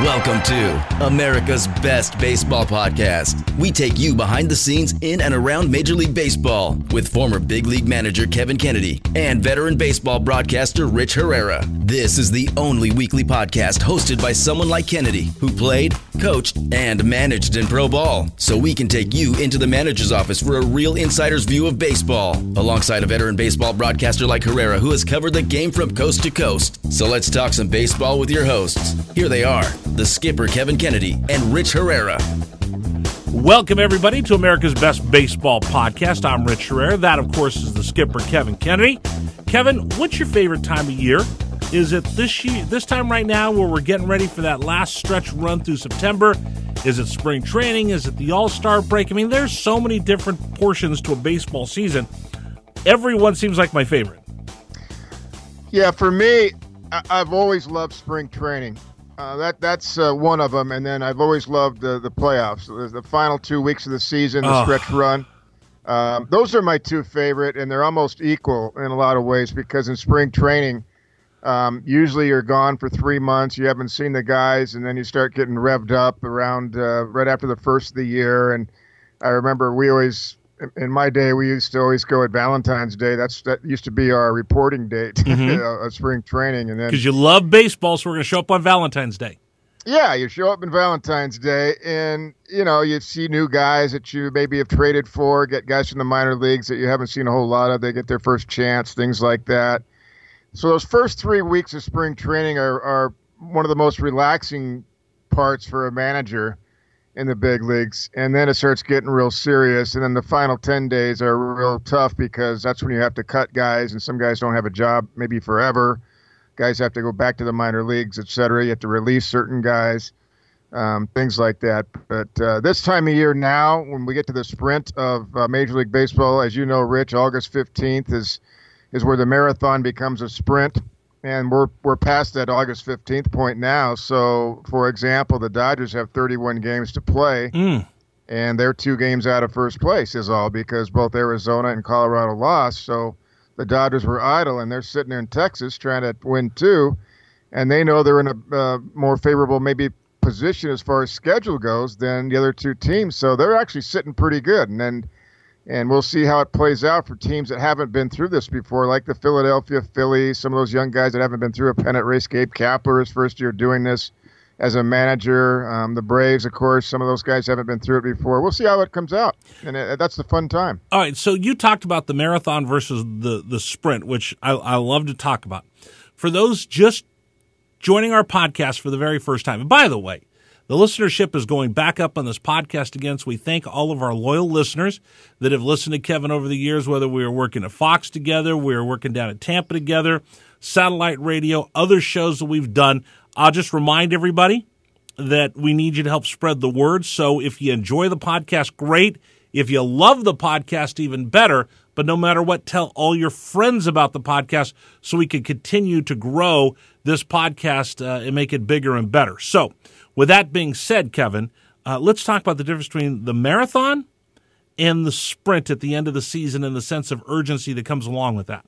Welcome to America's Best Baseball Podcast. We take you behind the scenes in and around Major League Baseball with former big league manager Kevin Kennedy and veteran baseball broadcaster Rich Herrera. This is the only weekly podcast hosted by someone like Kennedy who played, coached, and managed in pro ball. So we can take you into the manager's office for a real insider's view of baseball, alongside a veteran baseball broadcaster like Herrera who has covered the game from coast to coast. So let's talk some baseball with your hosts. Here they are the skipper Kevin Kennedy and Rich Herrera. Welcome, everybody, to America's Best Baseball Podcast. I'm Rich Herrera. That, of course, is the skipper, Kevin Kennedy. Kevin, what's your favorite time of year? Is it this year, this time right now, where we're getting ready for that last stretch run through September? Is it spring training? Is it the All Star break? I mean, there's so many different portions to a baseball season. Everyone seems like my favorite. Yeah, for me, I- I've always loved spring training. Uh, that that's uh, one of them, and then I've always loved the the playoffs. The final two weeks of the season, the Oh. stretch run. Um, those are my two favorite, and they're almost equal in a lot of ways because in spring training, um, usually you're gone for three months. You haven't seen the guys, and then you start getting revved up around uh, right after the first of the year. And I remember we always, in my day, we used to always go at Valentine's Day. That's that used to be our reporting date mm-hmm. uh, of spring training, and then Because you love baseball, so we're going to show up on Valentine's Day. yeah, you show up in Valentine's Day, and you know you see new guys that you maybe have traded for, get guys from the minor leagues that you haven't seen a whole lot of. They get their first chance, things like that. So those first three weeks of spring training are, are one of the most relaxing parts for a manager in the big leagues, and then it starts getting real serious. And then the final ten days are real tough because that's when you have to cut guys, and some guys don't have a job maybe forever guys have to go back to the minor leagues, et cetera. You have to release certain guys, um, things like that. But uh, this time of year now, when we get to the sprint of uh, Major League Baseball, as you know, Rich, August 15th is is where the marathon becomes a sprint. And we're we're past that August 15th point now. So, for example, the Dodgers have 31 games to play, Mm. and they're two games out of first place, is all because both Arizona and Colorado lost. So, the Dodgers were idle, and they're sitting there in Texas trying to win two, and they know they're in a uh, more favorable maybe position as far as schedule goes than the other two teams. So they're actually sitting pretty good, and then and we'll see how it plays out for teams that haven't been through this before, like the Philadelphia Phillies, some of those young guys that haven't been through a pennant race. Gabe Kapler, his first year doing this as a manager. Um, the Braves, of course, some of those guys haven't been through it before. We'll see how it comes out, and uh that's the fun time. All right, so you talked about the marathon versus the the sprint, which I, I love to talk about. For those just joining our podcast for the very first time, and by the way, the listenership is going back up on this podcast again. So we thank all of our loyal listeners that have listened to Kevin over the years, whether we were working at Fox together, we were working down at Tampa together, satellite radio, other shows that we've done. I'll just remind everybody that we need you to help spread the word. So if you enjoy the podcast, great. If you love the podcast, even better. But no matter what, tell all your friends about the podcast so we can continue to grow this podcast uh, and make it bigger and better. So, with that being said, Kevin, uh, let's talk about the difference between the marathon and the sprint at the end of the season and the sense of urgency that comes along with that.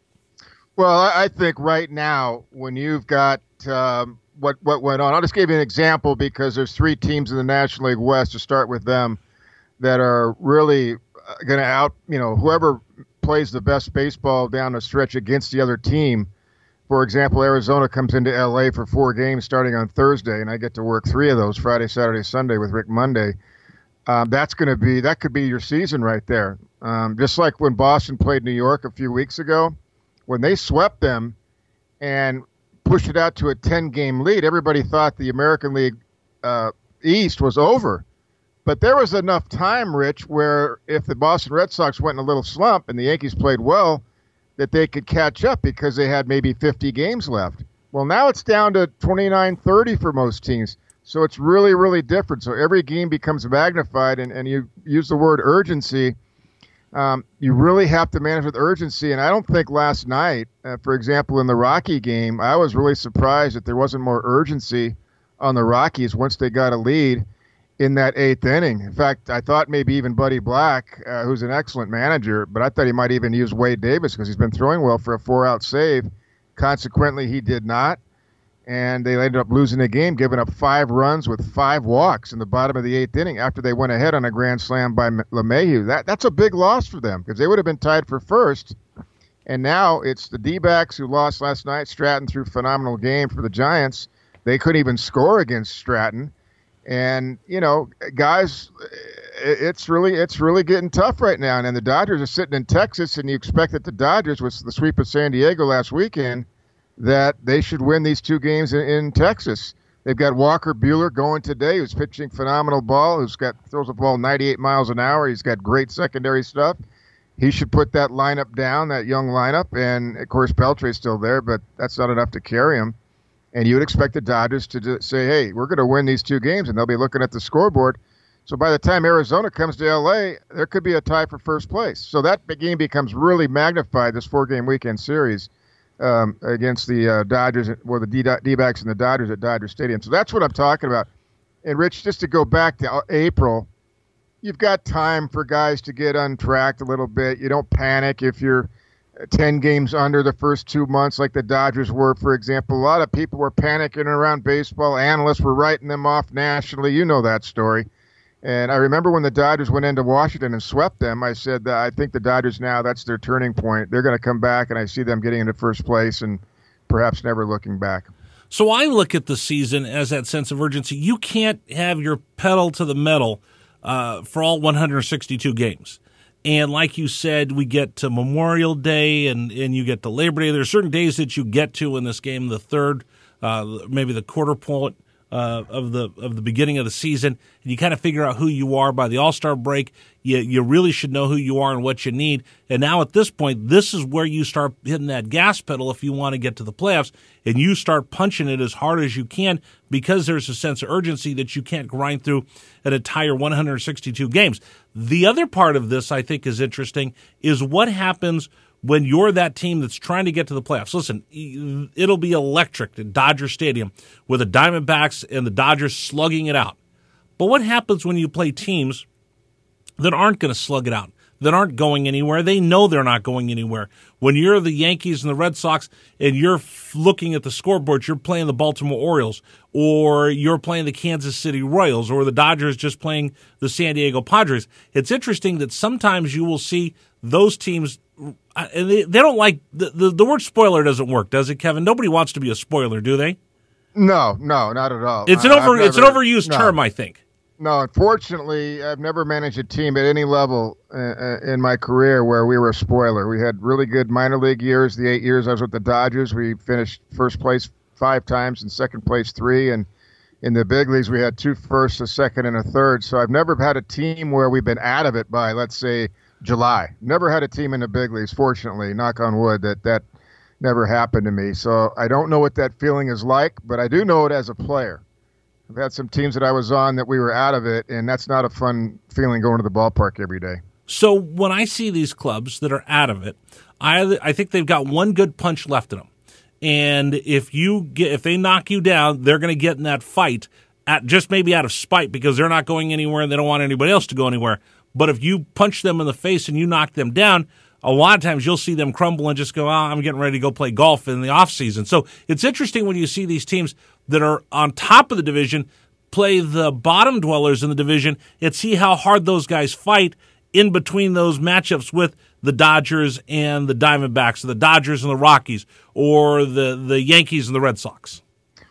Well, I think right now, when you've got um, what what went on, I'll just give you an example because there's three teams in the National League West to start with them that are really going to out, you know, whoever plays the best baseball down the stretch against the other team. For example, Arizona comes into LA for four games starting on Thursday, and I get to work three of those Friday, Saturday, Sunday with Rick Monday. Um, that's going to be that could be your season right there. Um, just like when Boston played New York a few weeks ago, when they swept them and pushed it out to a 10 game lead, everybody thought the American League uh, East was over. But there was enough time, Rich, where if the Boston Red Sox went in a little slump and the Yankees played well, that they could catch up because they had maybe 50 games left. Well, now it's down to 29 30 for most teams. So it's really, really different. So every game becomes magnified, and, and you use the word urgency. Um, you really have to manage with urgency. And I don't think last night, uh, for example, in the Rocky game, I was really surprised that there wasn't more urgency on the Rockies once they got a lead in that eighth inning. In fact, I thought maybe even Buddy Black, uh, who's an excellent manager, but I thought he might even use Wade Davis because he's been throwing well for a four out save. Consequently, he did not. And they ended up losing the game, giving up five runs with five walks in the bottom of the eighth inning after they went ahead on a grand slam by LeMahieu. That, that's a big loss for them because they would have been tied for first. And now it's the D backs who lost last night. Stratton threw phenomenal game for the Giants. They couldn't even score against Stratton. And, you know, guys, it's really it's really getting tough right now. And the Dodgers are sitting in Texas, and you expect that the Dodgers, with the sweep of San Diego last weekend, that they should win these two games in, in Texas. They've got Walker Buehler going today, who's pitching phenomenal ball, who's got throws a ball 98 miles an hour. He's got great secondary stuff. He should put that lineup down, that young lineup, and of course Beltre's still there, but that's not enough to carry him. And you would expect the Dodgers to say, "Hey, we're going to win these two games," and they'll be looking at the scoreboard. So by the time Arizona comes to LA, there could be a tie for first place. So that game becomes really magnified. This four-game weekend series um, against the uh, Dodgers, or the D backs and the Dodgers at Dodger Stadium. So that's what I'm talking about. And Rich, just to go back to uh, April, you've got time for guys to get untracked a little bit. You don't panic if you're 10 games under the first two months, like the Dodgers were, for example. A lot of people were panicking around baseball. Analysts were writing them off nationally. You know that story. And I remember when the Dodgers went into Washington and swept them, I said that I think the Dodgers now, that's their turning point. They're going to come back, and I see them getting into first place and perhaps never looking back. So I look at the season as that sense of urgency. You can't have your pedal to the metal uh, for all 162 games. And like you said, we get to Memorial Day and, and you get to Labor Day. There are certain days that you get to in this game, the third, uh, maybe the quarter point uh, of the of the beginning of the season, and you kind of figure out who you are by the All Star break. You you really should know who you are and what you need. And now at this point, this is where you start hitting that gas pedal if you want to get to the playoffs, and you start punching it as hard as you can because there's a sense of urgency that you can't grind through an entire 162 games. The other part of this I think is interesting is what happens when you're that team that's trying to get to the playoffs. Listen, it'll be electric at Dodger Stadium with the Diamondbacks and the Dodgers slugging it out. But what happens when you play teams that aren't going to slug it out? that aren't going anywhere. They know they're not going anywhere. When you're the Yankees and the Red Sox and you're looking at the scoreboard, you're playing the Baltimore Orioles or you're playing the Kansas City Royals or the Dodgers just playing the San Diego Padres. It's interesting that sometimes you will see those teams uh, and they, they don't like the, the, the word spoiler doesn't work, does it, Kevin? Nobody wants to be a spoiler, do they? No, no, not at all. It's an over never, it's an overused no, term, I think. No, unfortunately, I've never managed a team at any level uh, uh, in my career where we were a spoiler. We had really good minor league years. The eight years I was with the Dodgers, we finished first place five times and second place three, and in the big leagues we had two firsts, a second, and a third. So I've never had a team where we've been out of it by let's say July. Never had a team in the big leagues, fortunately, knock on wood, that that never happened to me. So I don't know what that feeling is like, but I do know it as a player. I've had some teams that I was on that we were out of it, and that's not a fun feeling going to the ballpark every day. So when I see these clubs that are out of it, I I think they've got one good punch left in them. And if you get if they knock you down, they're going to get in that fight at just maybe out of spite because they're not going anywhere and they don't want anybody else to go anywhere. But if you punch them in the face and you knock them down, a lot of times you'll see them crumble and just go, oh, I'm getting ready to go play golf in the off season. So it's interesting when you see these teams that are on top of the division play the bottom dwellers in the division and see how hard those guys fight in between those matchups with the Dodgers and the Diamondbacks, or the Dodgers and the Rockies, or the, the Yankees and the Red Sox.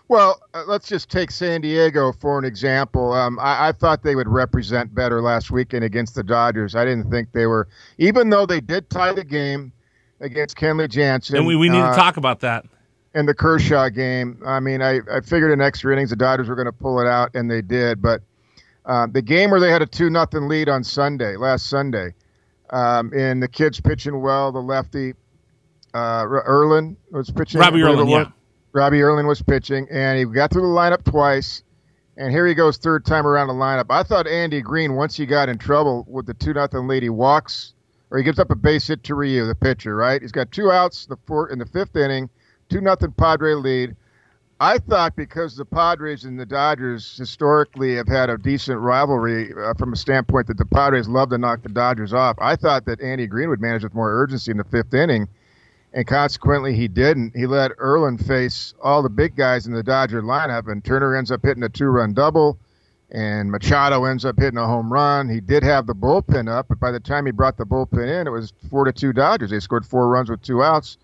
Well, uh, let's just take San Diego for an example. Um, I, I, thought they would represent better last weekend against the Dodgers. I didn't think they were, even though they did tie the game against Kenley Jansen. And we, we need uh, to talk about that. In the Kershaw game, I mean, I, I figured in extra innings the Dodgers were going to pull it out, and they did. But uh, the game where they had a two nothing lead on Sunday, last Sunday, um, and the kids pitching well, the lefty uh, Erlin was pitching. Robbie Erlin, yeah Robbie Erlin was pitching, and he got through the lineup twice. And here he goes, third time around the lineup. I thought Andy Green, once he got in trouble with the two nothing lead, he walks or he gives up a base hit to Ryu, the pitcher. Right? He's got two outs in the fourth in the fifth inning, two nothing Padre lead. I thought because the Padres and the Dodgers historically have had a decent rivalry uh, from a standpoint that the Padres love to knock the Dodgers off. I thought that Andy Green would manage with more urgency in the fifth inning and consequently he didn't. He let Erlin face all the big guys in the Dodger lineup, and Turner ends up hitting a two-run double, and Machado ends up hitting a home run. He did have the bullpen up, but by the time he brought the bullpen in, it was four to two Dodgers. They scored four runs with two outs,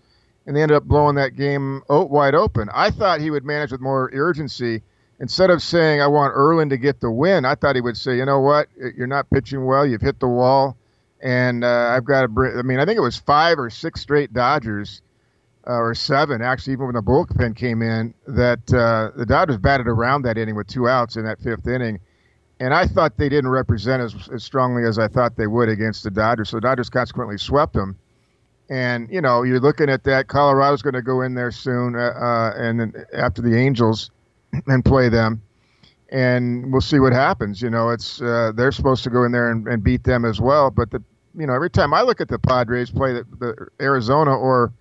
and they ended up blowing that game wide open. I thought he would manage with more urgency. Instead of saying I want Erlin to get the win, I thought he would say, you know what, you're not pitching well. You've hit the wall and uh, I've got to bring. I mean, I think it was five or six straight Dodgers, uh, or seven actually, even when the bullpen came in, that uh, the Dodgers batted around that inning with two outs in that fifth inning, and I thought they didn't represent as, as strongly as I thought they would against the Dodgers. So the Dodgers consequently swept them. And you know, you're looking at that. Colorado's going to go in there soon, uh, uh, and then after the Angels, and play them and we'll see what happens. You know, it's uh, they're supposed to go in there and, and, beat them as well. But the you know every time I look at the Padres play the, the Arizona or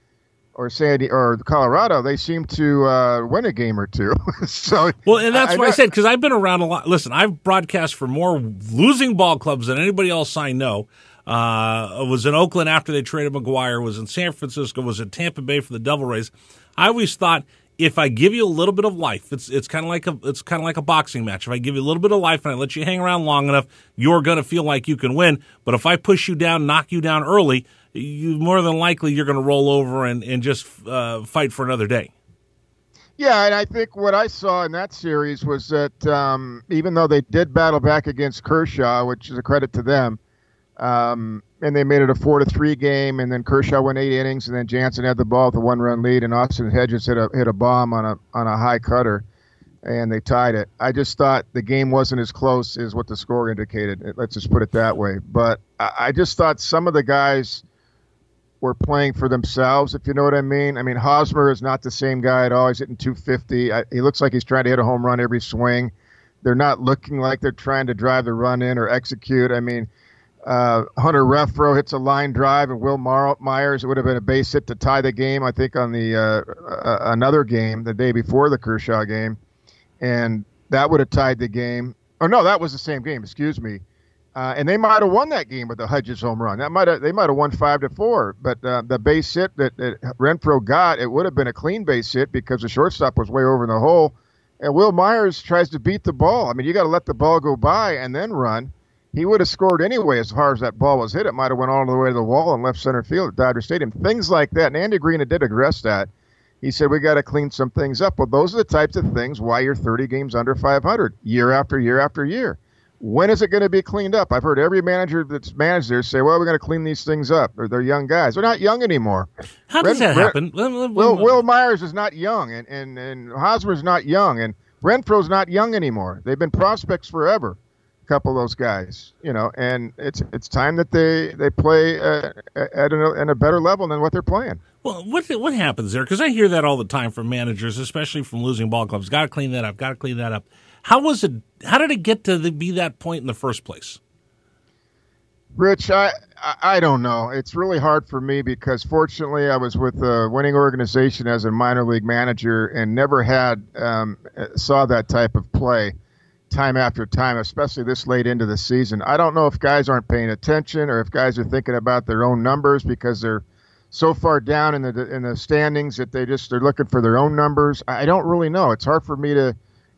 or Sandy or Colorado, they seem to uh, win a game or two. so well, and that's I, why I, I said because I've been around a lot. Listen, I've broadcast for more losing ball clubs than anybody else I know. Uh, was in Oakland after they traded McGwire. Was in San Francisco. Was in Tampa Bay for the Devil Rays. I always thought if I give you a little bit of life, it's it's kind of like a it's kind of like a boxing match. If I give you a little bit of life and I let you hang around long enough, you're going to feel like you can win. But if I push you down, knock you down early, you more than likely you're going to roll over and and just uh, fight for another day. Yeah, and I think what I saw in that series was that um, even though they did battle back against Kershaw, which is a credit to them, um, and they made it a four to three game, and then Kershaw went eight innings, and then Jansen had the ball with a one run lead, and Austin Hedges hit a hit a bomb on a on a high cutter, and they tied it. I just thought the game wasn't as close as what the score indicated. Let's just put it that way. But I, I just thought some of the guys were playing for themselves, if you know what I mean. I mean, Hosmer is not the same guy at all. He's hitting 250. I, he looks like he's trying to hit a home run every swing. They're not looking like they're trying to drive the run in or execute. I mean uh, Hunter Renfroe hits a line drive, and Wil Myers it would have been a base hit to tie the game. I think on the uh, uh, another game the day before the Kershaw game, and that would have tied the game. Oh no, that was the same game. Excuse me. Uh, and they might have won that game with the Hedges home run. That might have they might have won five to four. But uh, the base hit that, that Renfroe got, it would have been a clean base hit because the shortstop was way over in the hole. And Wil Myers tries to beat the ball. I mean, you got to let the ball go by and then run he would have scored anyway as far as that ball was hit. It might have went all the way to the wall and left center field at Dodger Stadium. Things like that. And Andy Green did address that. He said we got to clean some things up. Well, those are the types of things why you're 30 games under 500 year after year after year. When is it going to be cleaned up? I've heard every manager that's managed there say, "Well, we're going to clean these things up." Or they're young guys. They're not young anymore. How does Ren, that happen? Ren, Wil, Wil Myers is not young, and and and Hosmer's not young, and Renfroe's not young anymore. They've been prospects forever couple of those guys, you know, and it's it's time that they they play uh, at a, a better level than what they're playing. Well, what what happens there? Because I hear that all the time from managers, especially from losing ball clubs. Got to clean that up. Got to clean that up. How was it? How did it get to the, be that point in the first place? Rich, I I don't know. It's really hard for me because fortunately I was with a winning organization as a minor league manager and never had um, saw that type of play time after time, especially this late into the season. I don't know if guys aren't paying attention or if guys are thinking about their own numbers because they're so far down in the in the standings that they just they're looking for their own numbers. I don't really know. It's hard for me to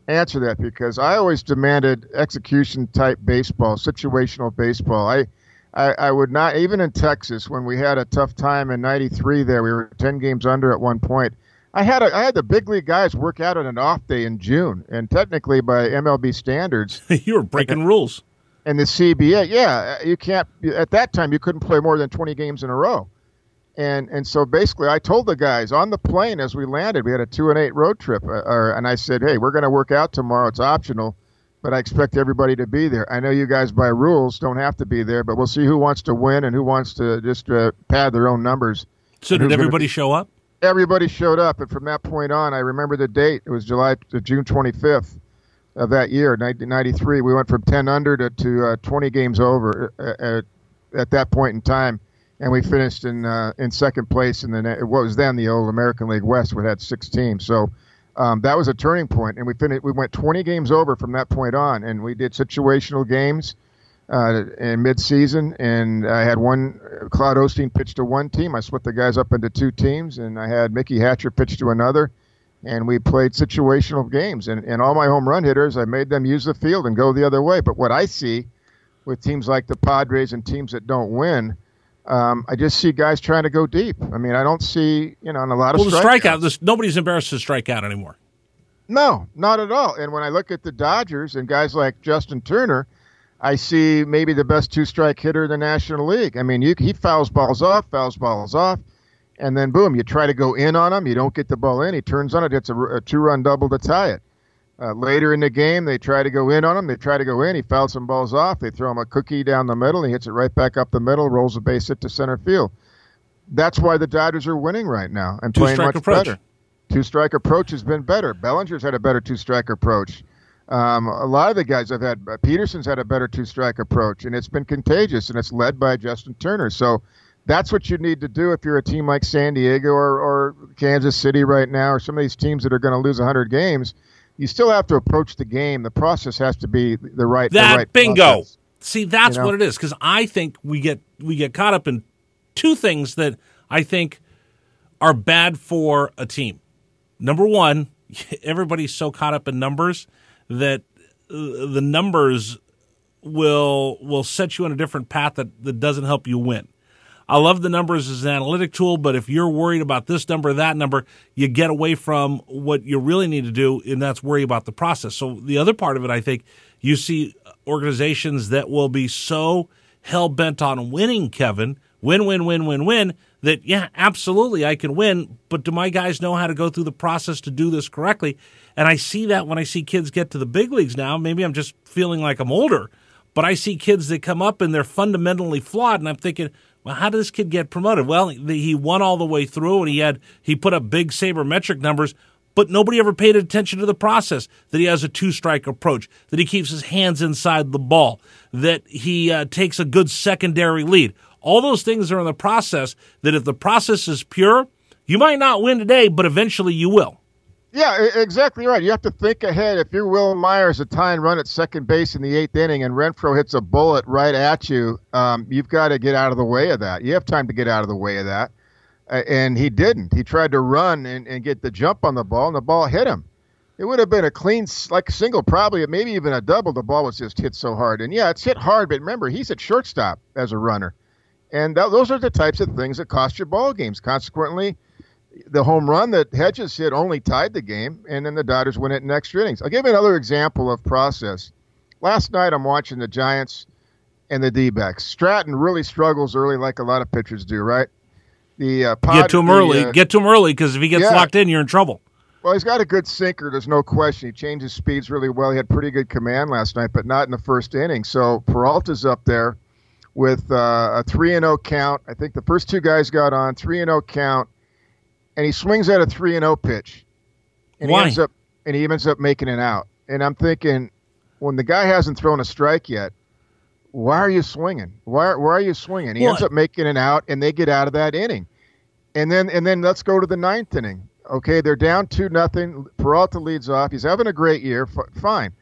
answer that because I always demanded execution type baseball, situational baseball. I I, I would not even in Texas when we had a tough time in '93. There we were 10 games under at one point. I had a, I had the big league guys work out on an off day in June, and technically by MLB standards, you were breaking rules. And the CBA, yeah, you can't. At that time, you couldn't play more than 20 games in a row, and and so basically, I told the guys on the plane as we landed, we had a two and eight road trip, uh, or, and I said, hey, we're going to work out tomorrow. It's optional, but I expect everybody to be there. I know you guys by rules don't have to be there, but we'll see who wants to win and who wants to just uh, pad their own numbers. So did everybody be- show up? Everybody showed up, and from that point on, I remember the date. It was July, uh, June 25th of that year, 1993. We went from 10 under to, to uh, 20 games over at, uh, at that point in time, and we finished in uh, in second place in the what was then the old American League West, which had six teams. So. Um, that was a turning point, and we finished. We went 20 games over from that point on, and we did situational games uh, in midseason, and I had one. Claude Osteen pitched to one team. I split the guys up into two teams, and I had Mickey Hatcher pitch to another, and we played situational games. And, and all my home run hitters, I made them use the field and go the other way. But what I see with teams like the Padres and teams that don't win. Um, I just see guys trying to go deep. I mean, I don't see, you know, in a lot of well, the strikeout. This, nobody's embarrassed to strike out anymore. No, not at all. And when I look at the Dodgers and guys like Justin Turner, I see maybe the best two strike hitter in the National League. I mean, you, he fouls balls off, fouls balls off, and then boom, you try to go in on him. You don't get the ball in. He turns on it. It's a, a two run double to tie it. Uh, later in the game, they try to go in on him. They try to go in. He fouls some balls off. They throw him a cookie down the middle. He hits it right back up the middle, rolls a base hit to center field. That's why the Dodgers are winning right now and two playing much approach. better. Two strike approach has been better. Bellinger's had a better two strike approach. Um, a lot of the guys I've had uh, Pederson's had a better two strike approach, and it's been contagious, and it's led by Justin Turner. So that's what you need to do if you're a team like San Diego or, or Kansas City right now, or some of these teams that are going to lose 100 games. You still have to approach the game. The process has to be the right. That the right bingo. Process. See, that's you know? what it is. Because I think we get we get caught up in two things that I think are bad for a team. Number one, everybody's so caught up in numbers that uh, the numbers will will set you on a different path that, that doesn't help you win. I love the numbers as an analytic tool, but if you're worried about this number, that number, you get away from what you really need to do, and that's worry about the process. So the other part of it, I think, you see organizations that will be so hell bent on winning, Kevin, win, win, win, win, win, that yeah, absolutely, I can win, but do my guys know how to go through the process to do this correctly? And I see that when I see kids get to the big leagues now. Maybe I'm just feeling like I'm older, but I see kids that come up and they're fundamentally flawed, and I'm thinking, well, how did this kid get promoted? Well, he won all the way through, and he had he put up big sabermetric numbers, but nobody ever paid attention to the process. That he has a two strike approach, that he keeps his hands inside the ball, that he uh, takes a good secondary lead. All those things are in the process. That if the process is pure, you might not win today, but eventually you will. Yeah, exactly right. You have to think ahead. If you're Wil Myers, a tying run at second base in the eighth inning, and Renfroe hits a bullet right at you, um, you've got to get out of the way of that. You have time to get out of the way of that. And he didn't. He tried to run and, and get the jump on the ball, and the ball hit him. It would have been a clean, like single, probably, maybe even a double. The ball was just hit so hard. And yeah, it's hit hard, but remember, he's at shortstop as a runner. And th- those are the types of things that cost you ball games. Consequently, the home run that Hedges hit only tied the game, and then the Dodgers win it in extra innings. I'll give you another example of process. Last night, I'm watching the Giants and the D-backs. Stratton really struggles early, like a lot of pitchers do, right? The uh, pod, get to him the, early. Uh, get to him early because if he gets yeah. locked in, you're in trouble. Well, he's got a good sinker. There's no question. He changes speeds really well. He had pretty good command last night, but not in the first inning. So Peralta's up there with uh, a three and zero oh count. I think the first two guys got on three and zero oh count and he swings at a three and zero oh pitch, and Why? he ends up and he ends up making it out. And I'm thinking, when the guy hasn't thrown a strike yet, why are you swinging? Why why are you swinging? He ends up making it out, and they get out of that inning. And then and then let's go to the ninth inning. Okay, they're down two nothing. Peralta leads off. He's having a great year. F- fine.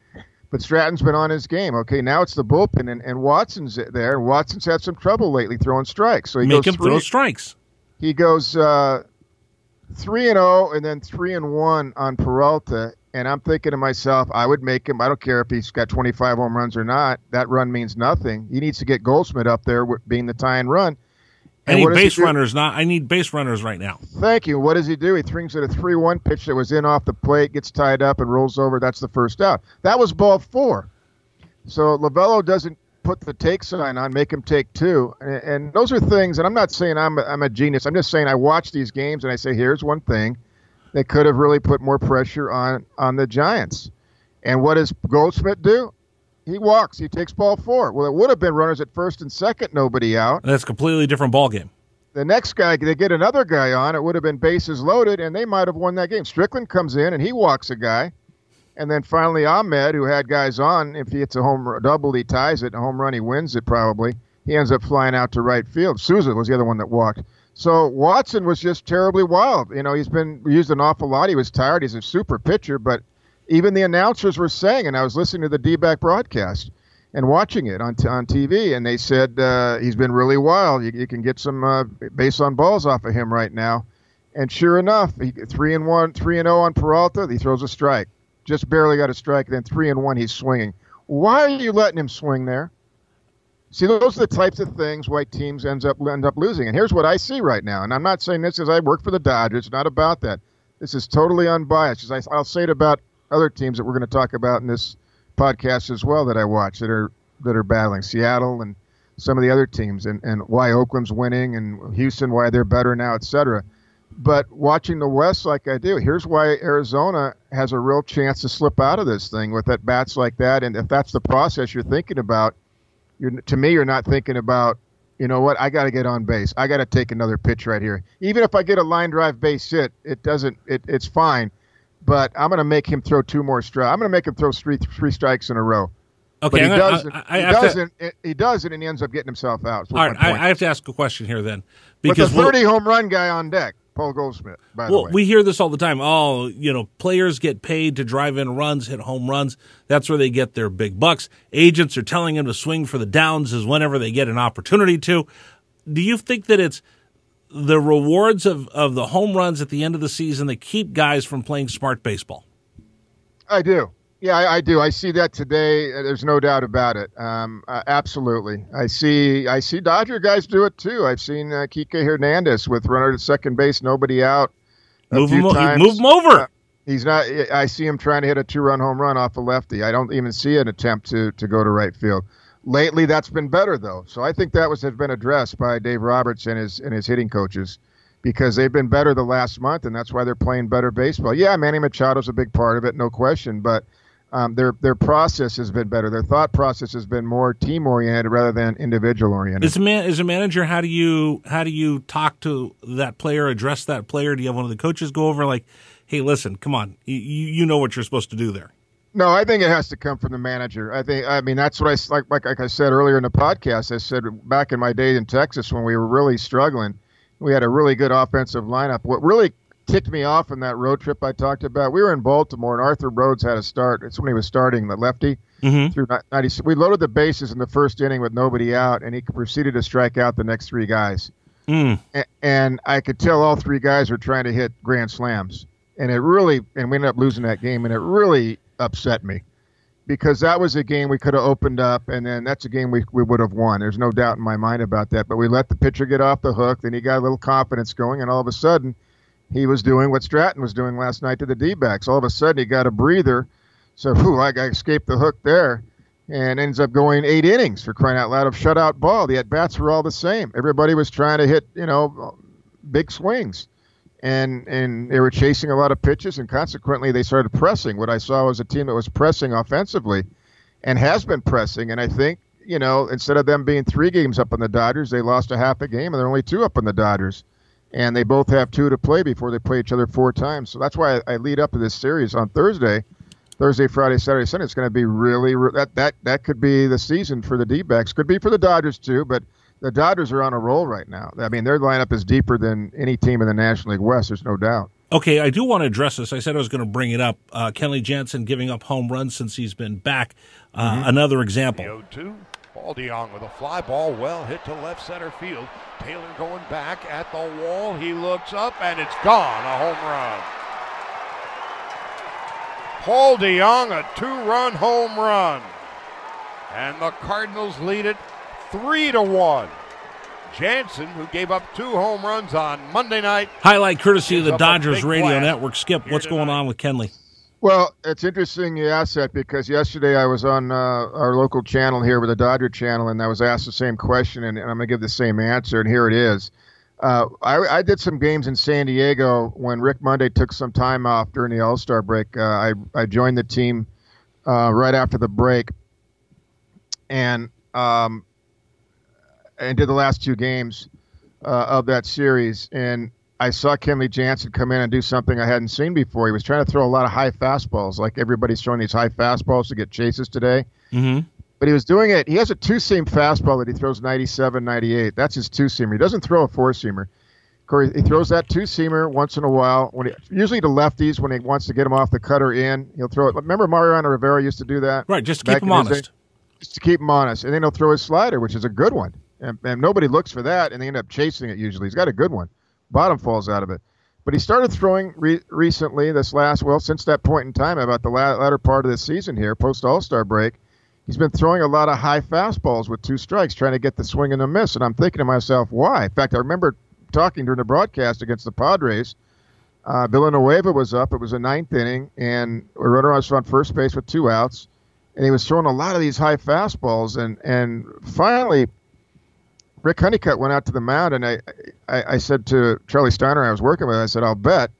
But Stratton's been on his game. Okay, now it's the bullpen, and, and Watson's there. Watson's had some trouble lately throwing strikes. So he Make goes him three, throw strikes. He goes uh, three and zero, oh and then three and one on Peralta. And I'm thinking to myself, I would make him. I don't care if he's got 25 home runs or not. That run means nothing. He needs to get Goldschmidt up there being the tie and run. And I need base runners. Not. I need base runners right now. Thank you. What does he do? He throws at a three-one pitch that was in off the plate, gets tied up, and rolls over. That's the first out. That was ball four. So Lovullo doesn't put the take sign on, make him take two. And, and those are things, and I'm not saying I'm a, I'm a genius. I'm just saying I watch these games and I say, here's one thing that could have really put more pressure on on the Giants. And what does Goldschmidt do? He walks. He takes ball four. Well, it would have been runners at first and second, nobody out. That's a completely different ball game. the next guy, they get another guy on. It would have been bases loaded, and they might have won that game. Strickland comes in and he walks a guy, and then finally Ahmed, who had guys on, if he hits a home run, double, he ties it. A home run, he wins it probably. He ends up flying out to right field. Souza was the other one that walked. So Watson was just terribly wild. You know, he's been used an awful lot. He was tired. He's a super pitcher, but even the announcers were saying, and I was listening to the D-back broadcast and watching it on, t- on TV, and they said uh, he's been really wild. You, you can get some uh, base on balls off of him right now. And sure enough, he, three and one, three and zero oh on Peralta. He throws a strike, just barely got a strike. Then three and one, he's swinging. Why are you letting him swing there? See, those are the types of things why teams ends up end up losing. And here's what I see right now. And I'm not saying this because I work for the Dodgers. It's not about that. This is totally unbiased. I, I'll say it about other teams that we're going to talk about in this podcast as well that I watch that are that are battling Seattle and some of the other teams and, and why Oakland's winning and Houston why they're better now, etc. But watching the West like I do, here's why Arizona has a real chance to slip out of this thing with at bats like that. And if that's the process you're thinking about you're, to me, you're not thinking about, you know what, I got to get on base. I got to take another pitch right here. Even if I get a line drive base hit, it doesn't, it, it's fine. But I'm going to make him throw two more strikes. I'm going to make him throw three, three strikes in a row. Okay, but he gonna, doesn't. I, I he doesn't. To, he doesn't, and he ends up getting himself out. All right, I, I, have to ask a question here then, because a 30 home run guy on deck. Paul Goldschmidt, by well, the way. we hear this all the time. Oh, you know, players get paid to drive in runs, hit home runs. That's where they get their big bucks. Agents are telling them to swing for the downs as whenever they get an opportunity to. Do you think that it's the rewards of, of the home runs at the end of the season that keep guys from playing smart baseball? I do. Yeah, I, I, do. I see that today. Uh, there's no doubt about it. Um, uh, absolutely. I see. I see Dodger guys do it too. I've seen uh, Kike Hernandez with runner at second base, nobody out. Move him, times. move him over. Uh, he's not. I see him trying to hit a two-run home run off a lefty. I don't even see an attempt to to go to right field. Lately, that's been better though. So I think that was has been addressed by Dave Roberts and his and his hitting coaches because they've been better the last month, and that's why they're playing better baseball. Yeah, Manny Machado's a big part of it, no question, but um, their their process has been better. Their thought process has been more team oriented rather than individual oriented. As a man, as a manager, how do you how do you talk to that player, address that player? Do you have one of the coaches go over like, "Hey, listen, come on, you you know what you're supposed to do there." No, I think it has to come from the manager. I think I mean that's what I like like, like I said earlier in the podcast. I said back in my day in Texas when we were really struggling, we had a really good offensive lineup. What really ticked me off on that road trip I talked about. We were in Baltimore, and Arthur Rhodes had a start. It's when he was starting the lefty mm-hmm. through 90. We loaded the bases in the first inning with nobody out, and he proceeded to strike out the next three guys. Mm. and I could tell all three guys were trying to hit grand slams, and it really and we ended up losing that game, and it really upset me because that was a game we could have opened up, and then that's a game we, we would have won. There's no doubt in my mind about that. But we let the pitcher get off the hook, then he got a little confidence going, and all of a sudden – he was doing what Stratton was doing last night to the D backs. All of a sudden, he got a breather. So, whew, I escaped the hook there and ends up going eight innings for crying out loud of shutout ball. The at bats were all the same. Everybody was trying to hit, you know, big swings. And, and they were chasing a lot of pitches, and consequently, they started pressing. What I saw was a team that was pressing offensively and has been pressing. And I think, you know, instead of them being three games up on the Dodgers, they lost a half a game, and they're only two up on the Dodgers and they both have two to play before they play each other four times. So that's why I, I lead up to this series on Thursday, Thursday, Friday, Saturday, Sunday. It's going to be really that that that could be the season for the D-backs. Could be for the Dodgers too, but the Dodgers are on a roll right now. I mean, their lineup is deeper than any team in the National League West. There's no doubt. Okay, I do want to address this. I said I was going to bring it up. Uh, Kenley Jansen giving up home runs since he's been back. Uh, mm-hmm. Another example. 0-2. Paul DeJong with a fly ball well hit to left center field. Taylor going back at the wall. He looks up and it's gone. A home run. Paul DeJong, a two run home run. And the Cardinals lead it three to one. Jansen, who gave up two home runs on Monday night. Highlight courtesy of the Dodgers Radio Network. Skip, what's going on with Kenley? Well, it's interesting you asked that because yesterday I was on uh, our local channel here with the Dodger channel, and I was asked the same question, and, and I'm going to give the same answer, and here it is. Uh, I, I, did some games in San Diego when Rick Monday took some time off during the All Star break. Uh, I, I joined the team uh, right after the break, and um, and did the last two games uh, of that series, and I saw Kenley Jansen come in and do something I hadn't seen before. He was trying to throw a lot of high fastballs, like everybody's throwing these high fastballs to get chases today. Mm-hmm. But he was doing it. He has a two seam fastball that he throws 97, 98. That's his two seamer. He doesn't throw a four seamer. Corey, he throws that two seamer once in a while. When he, usually to lefties when he wants to get him off the cutter in, he'll throw it. Remember Mariano Rivera used to do that, right? Just to keep him honest. Day? Just to keep him honest, and then he'll throw his slider, which is a good one, and, and nobody looks for that, and they end up chasing it. Usually, he's got a good one. Bottom falls out of it. But he started throwing re- recently, this last, well, since that point in time, about the latter part of the season here, post All Star break, he's been throwing a lot of high fastballs with two strikes, trying to get the swing and the miss. And I'm thinking to myself, why? In fact, I remember talking during the broadcast against the Padres. Uh, Villanueva was up. It was a ninth inning, and a runner was on first base with two outs, and he was throwing a lot of these high fastballs. And and finally, Rick Honeycutt went out to the mound, and I, I, I said to Charlie Steiner, I was working with, I said, I'll bet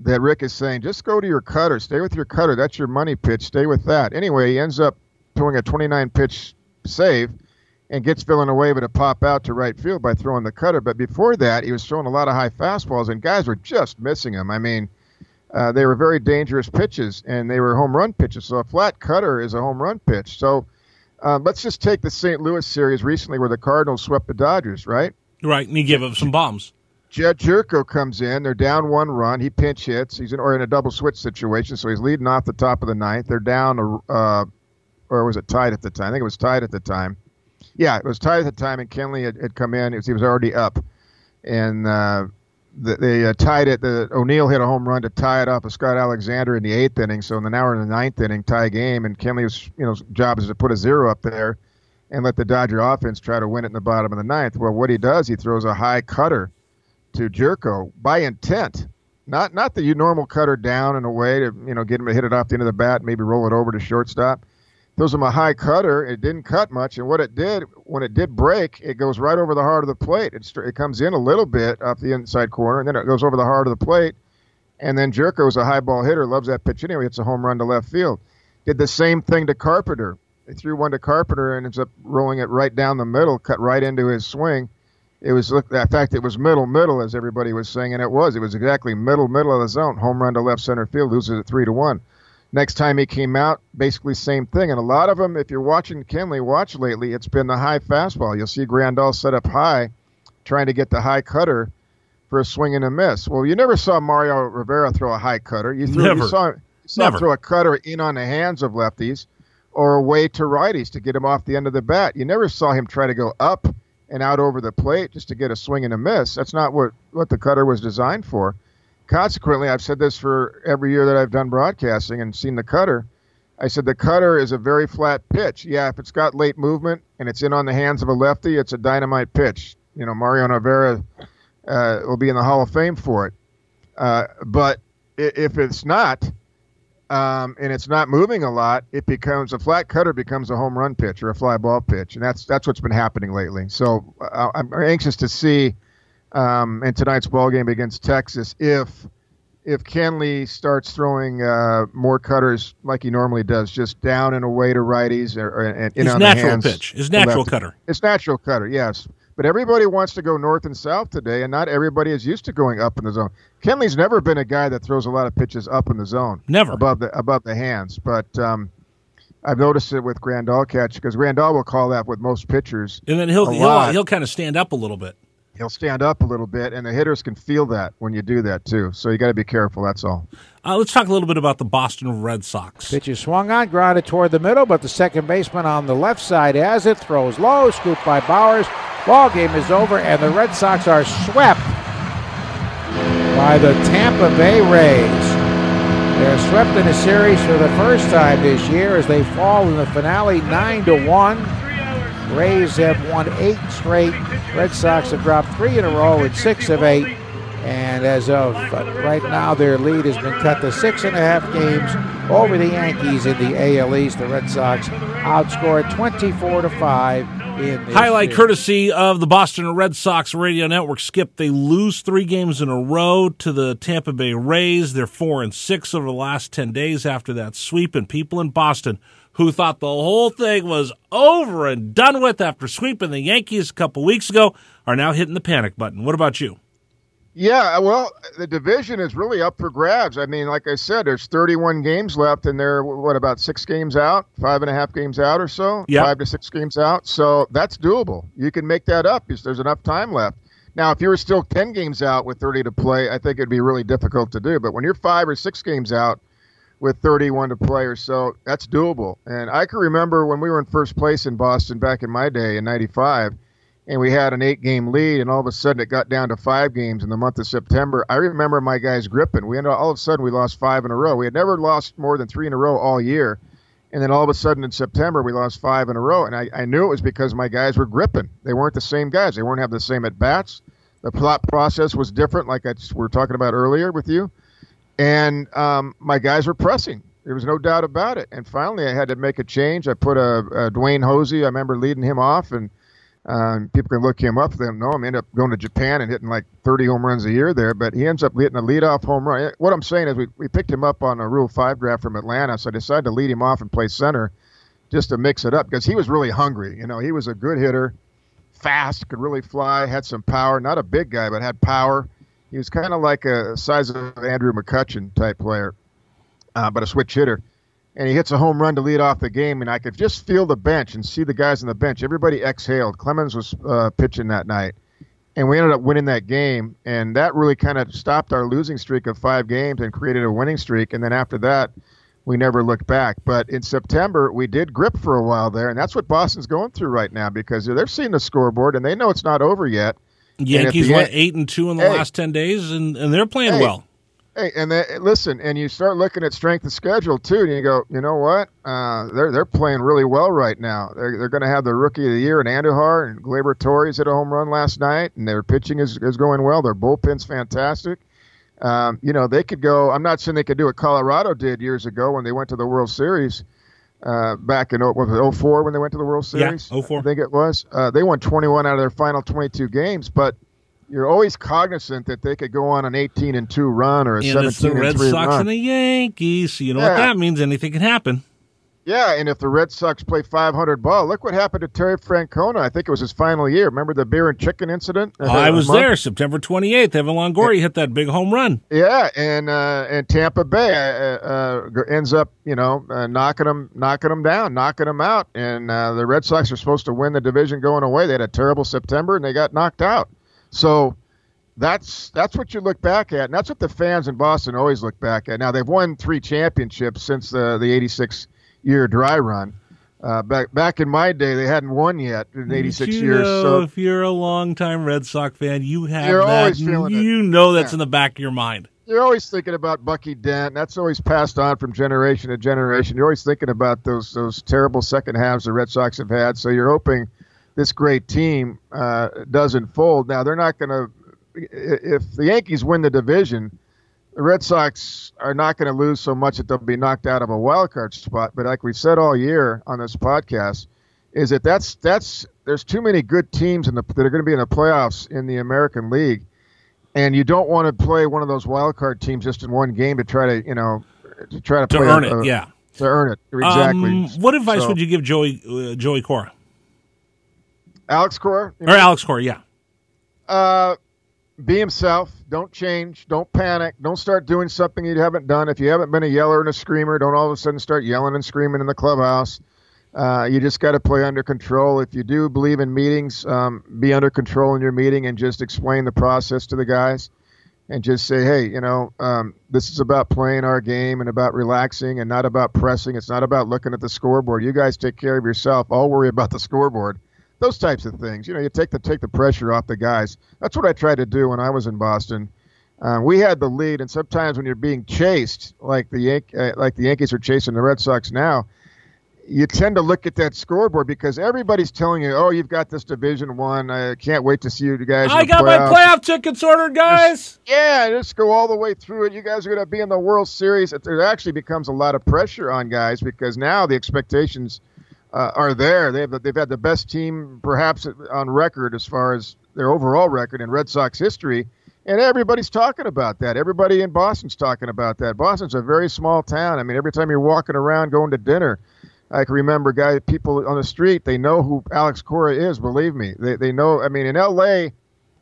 that Rick is saying, just go to your cutter, stay with your cutter. That's your money pitch. Stay with that. Anyway, he ends up throwing a 29 pitch save and gets Villanueva to pop out to right field by throwing the cutter. But before that, he was throwing a lot of high fastballs, and guys were just missing him. I mean, uh, they were very dangerous pitches, and they were home run pitches. So a flat cutter is a home run pitch. So uh, let's just take the St. Louis series recently where the Cardinals swept the Dodgers, right? Right, and he gave up some bombs. Jedd Gyorko comes in. They're down one run. He pinch hits. He's in or in a double switch situation, so he's leading off the top of the ninth. They're down, uh, or was it tied at the time? I think it was tied at the time. Yeah, it was tied at the time, and Kenley had, had come in. Was, he was already up, and uh, they uh, tied it. The O'Neill hit a home run to tie it off of Scott Alexander in the eighth inning. So in the now in the ninth inning, tie game, and Kenley's you know job is to put a zero up there and let the Dodger offense try to win it in the bottom of the ninth. Well, what he does, he throws a high cutter to Gyorko by intent. Not not the normal cutter down in a way to you know get him to hit it off the end of the bat, maybe roll it over to shortstop throws him a high cutter. It didn't cut much, and what it did when it did break, it goes right over the heart of the plate. It, it comes in a little bit off the inside corner, and then it goes over the heart of the plate. And then Gyorko is a high ball hitter, loves that pitch anyway. It's a home run to left field. Did the same thing to Carpenter. They threw one to Carpenter and ends up rolling it right down the middle, cut right into his swing. It was, look that fact, it was middle, middle, as everybody was saying, and it was. It was exactly middle, middle of the zone. Home run to left center field, loses it three to one. Next time he came out, basically same thing. And a lot of them, if you're watching Kenley watch lately, it's been the high fastball. You'll see Grandal set up high, trying to get the high cutter for a swing and a miss. Well, you never saw Mario Rivera throw a high cutter. You, threw, never. you saw, you saw him throw a cutter in on the hands of lefties or away to righties to get him off the end of the bat. You never saw him try to go up and out over the plate just to get a swing and a miss. That's not what, what the cutter was designed for consequently, I've said this for every year that I've done broadcasting and seen the cutter. I said the cutter is a very flat pitch. Yeah, if it's got late movement and it's in on the hands of a lefty, it's a dynamite pitch. You know, Mario Rivera uh, will be in the Hall of Fame for it. Uh, but if it's not, um, and it's not moving a lot, it becomes a flat cutter becomes a home run pitch or a fly ball pitch, and that's that's what's been happening lately. So uh, I'm anxious to see um, in tonight's ball game against Texas if if Kenley starts throwing uh, more cutters like he normally does, just down and away to righties or, or and in his on natural the hands pitch, his natural cutter. It's natural cutter, yes. But everybody wants to go north and south today, and not everybody is used to going up in the zone. Kenley's never been a guy that throws a lot of pitches up in the zone, never above the above the hands. But um, I've noticed it with Grandal catch because Grandal will call that with most pitchers, and then he'll he'll, he'll kind of stand up a little bit he'll stand up a little bit, and the hitters can feel that when you do that too. So you got to be careful. That's all. Uh, let's talk a little bit about the Boston Red Sox. Pitch is swung on, grounded toward the middle, but the second baseman on the left side as it. Throws low, scooped by Bauers. Ball game is over, and the Red Sox are swept by the Tampa Bay Rays. They're swept in a series for the first time this year as they fall in the finale nine to one. Rays have won eight straight. Red Sox have dropped three in a row in six of eight. And as of right now, their lead has been cut to six and a half games over the Yankees in the AL East. The Red Sox outscored 24 to 5 in the Highlight series. courtesy of the Boston Red Sox radio network. Skip, they lose three games in a row to the Tampa Bay Rays. They're four and six over the last 10 days after that sweep. And people in Boston who thought the whole thing was over and done with after sweeping the Yankees a couple weeks ago are now hitting the panic button. What about you? Yeah, well, the division is really up for grabs. I mean, like I said, there's 31 games left, and they're what about six games out, five and a half games out or so, Yep. five to six games out. So that's doable. You can make that up because there's enough time left. Now, if you were still 10 games out with 30 to play, I think it'd be really difficult to do. But when you're five or six games out with 31 to play or so, that's doable. And I can remember when we were in first place in Boston back in my day in '95 and we had an eight game lead, and all of a sudden it got down to five games in the month of September. I remember my guys gripping. We ended all of a sudden we lost five in a row. We had never lost more than three in a row all year, and then all of a sudden in September we lost five in a row, and I, I knew it was because my guys were gripping. They weren't the same guys. They weren't having the same at bats. The plot process was different, like I, we were talking about earlier with you, and um, my guys were pressing. There was no doubt about it. And finally, I had to make a change. I put a, a Dwayne Hosey. I remember leading him off, and um, people can look him up. They don't know him. Ended up going to Japan and hitting like 30 home runs a year there. But he ends up hitting a leadoff home run. What I'm saying is, we, we picked him up on a Rule Five draft from Atlanta, so I decided to lead him off and play center just to mix it up because he was really hungry. You know, he was a good hitter, fast, could really fly, had some power. Not a big guy, but had power. He was kind of like a size of Andrew McCutchen type player, uh, but a switch hitter and he hits a home run to lead off the game. And I could just feel the bench and see the guys on the bench. Everybody exhaled. Clemens was uh, pitching that night, and we ended up winning that game. And that really kind of stopped our losing streak of five games and created a winning streak. And then after that, we never looked back. But in September, we did grip for a while there, and that's what Boston's going through right now because they're seeing the scoreboard and they know it's not over yet. Yankees went eight and two in the Hey. last ten days, and, and they're playing Hey. well. Hey, and they, listen, and you start looking at strength of schedule too, and you go, you know what? Uh, they're they're playing really well right now. They're they're going to have the rookie of the year in Andujar, and Gleyber Torres hit a home run last night, and their pitching is, is going well. Their bullpen's fantastic. Um, you know, they could go. I'm not saying they could do what Colorado did years ago when they went to the World Series. Uh, back in what was it, 04 when they went to the World Yeah, Series? 04. I think it was. Uh, they won 21 out of their final 22 games, but you're always cognizant that they could go on an 18 and 2 run or a And it's 17 the Red and 3 Sox run. and the Yankees. So you know what that means. Anything can happen. Yeah, and if the Red Sox play 500 ball, look what happened to Terry Francona. I think it was his final year. Remember the beer and chicken incident? Oh, I was month- there September 28th. Evan Longoria hit that big home run. Yeah, and uh, and Tampa Bay uh, uh, ends up, you know, uh, knocking them, knocking them down, knocking them out. And uh, the Red Sox are supposed to win the division going away. They had a terrible September and they got knocked out. So that's that's what you look back at, and that's what the fans in Boston always look back at. Now they've won three championships since the the '86 year dry run. Uh, back back in my day, they hadn't won yet in 86 you years. So if you're a longtime Red Sox fan, you have You're that. always feeling it. you know that's Yeah. in the back of your mind. you're always thinking about Bucky Dent. That's always passed on from generation to generation. You're always thinking about those those terrible second halves the Red Sox have had. So you're hoping this great team uh, doesn't fold. Now they're not going to. If the Yankees win the division, the Red Sox are not going to lose so much that they'll be knocked out of a wild card spot. But like we've said all year on this podcast, is that that's that's there's too many good teams in the that are going to be in the playoffs in the American League and you don't want to play one of those wild card teams just in one game to try to you know to try to, To play earn a- it, yeah. to earn it exactly. Um, what advice So, would you give Joey uh, Joey Cora Alex Cora? or Alex Cora? Yeah, Uh, be himself. Don't change. Don't panic. Don't start doing something you haven't done. If you haven't been a yeller and a screamer, don't all of a sudden start yelling and screaming in the clubhouse. Uh, you just got to play under control. If you do believe in meetings, um, be under control in your meeting and just explain the process to the guys, and just say, hey, you know, um, this is about playing our game and about relaxing and not about pressing. It's not about looking at the scoreboard. You guys take care of yourself. I'll worry about the scoreboard. Those types of things. You know, you take the take the pressure off the guys. That's what I tried to do when I was in Boston. Uh, we had the lead, and sometimes when you're being chased, like the Yan- uh, like the Yankees are chasing the Red Sox now, you tend to look at that scoreboard because everybody's telling you, "Oh, you've got this Division One. I can't wait to see you guys." I got playoffs. my playoff tickets ordered, guys. Just, yeah, just go all the way through it. You guys are going to be in the World Series. It, it actually becomes a lot of pressure on guys because now the expectations uh, are there. They've they've had the best team perhaps on record as far as their overall record in Red Sox history. And everybody's talking about that. Everybody in Boston's talking about that. Boston's a very small town. I mean, every time you're walking around going to dinner, I can remember guy people on the street. They know who Alex Cora is. Believe me, they they know. I mean, in L.A.,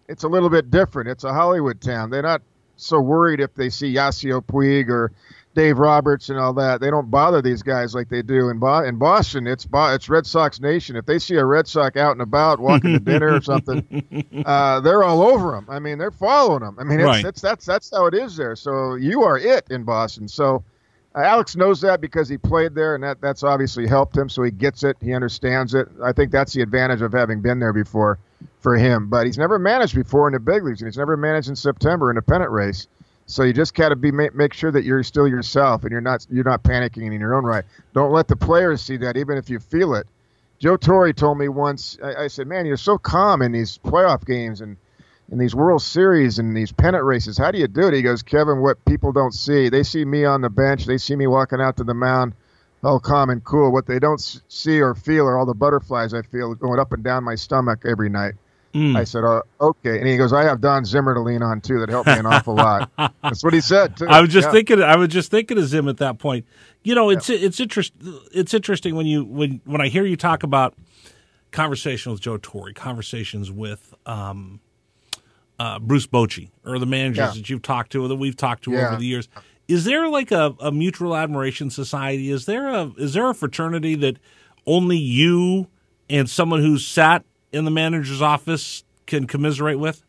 it's a little bit different. It's a Hollywood town. They're not so worried if they see Yasiel Puig or Dave Roberts and all that. They don't bother these guys like they do in Bo- in Boston. It's Bo- it's Red Sox nation. If they see a Red Sox out and about walking to dinner or something, uh, they're all over them. I mean, they're following them. I mean, it's, Right. it's that's that's how it is there. So you are it in Boston. So. Uh, Alex knows that because he played there, and that, that's obviously helped him. So he gets it, he understands it. I think that's the advantage of having been there before for him. But he's never managed before in the big leagues, and he's never managed in September in a pennant race. So you just got to be make, sure that you're still yourself and you're not you're not panicking in your own right. Don't let the players see that, even if you feel it. Joe Torre told me once. I, I said, "Man, you're so calm in these playoff games and in these World Series and these pennant races. How do you do it?" He goes, "Kevin, what people don't see, they see me on the bench, they see me walking out to the mound, all calm and cool. What they don't see or feel are all the butterflies I feel going up and down my stomach every night." Mm. I said, oh, okay. And he goes, I have Don Zimmer to lean on too. That helped me an awful lot. That's what he said too. I was just Yeah. thinking. I was just thinking of Zim at that point. You know, it's it's interest. It's interesting when you when when I hear you talk about conversation with Joe Torre, conversations with um, uh, Bruce Bochy, or the managers Yeah. that you've talked to, or that we've talked to Yeah. over the years. Is there like a, a mutual admiration society? Is there a is there a fraternity that only you and someone who's sat in the manager's office can commiserate with?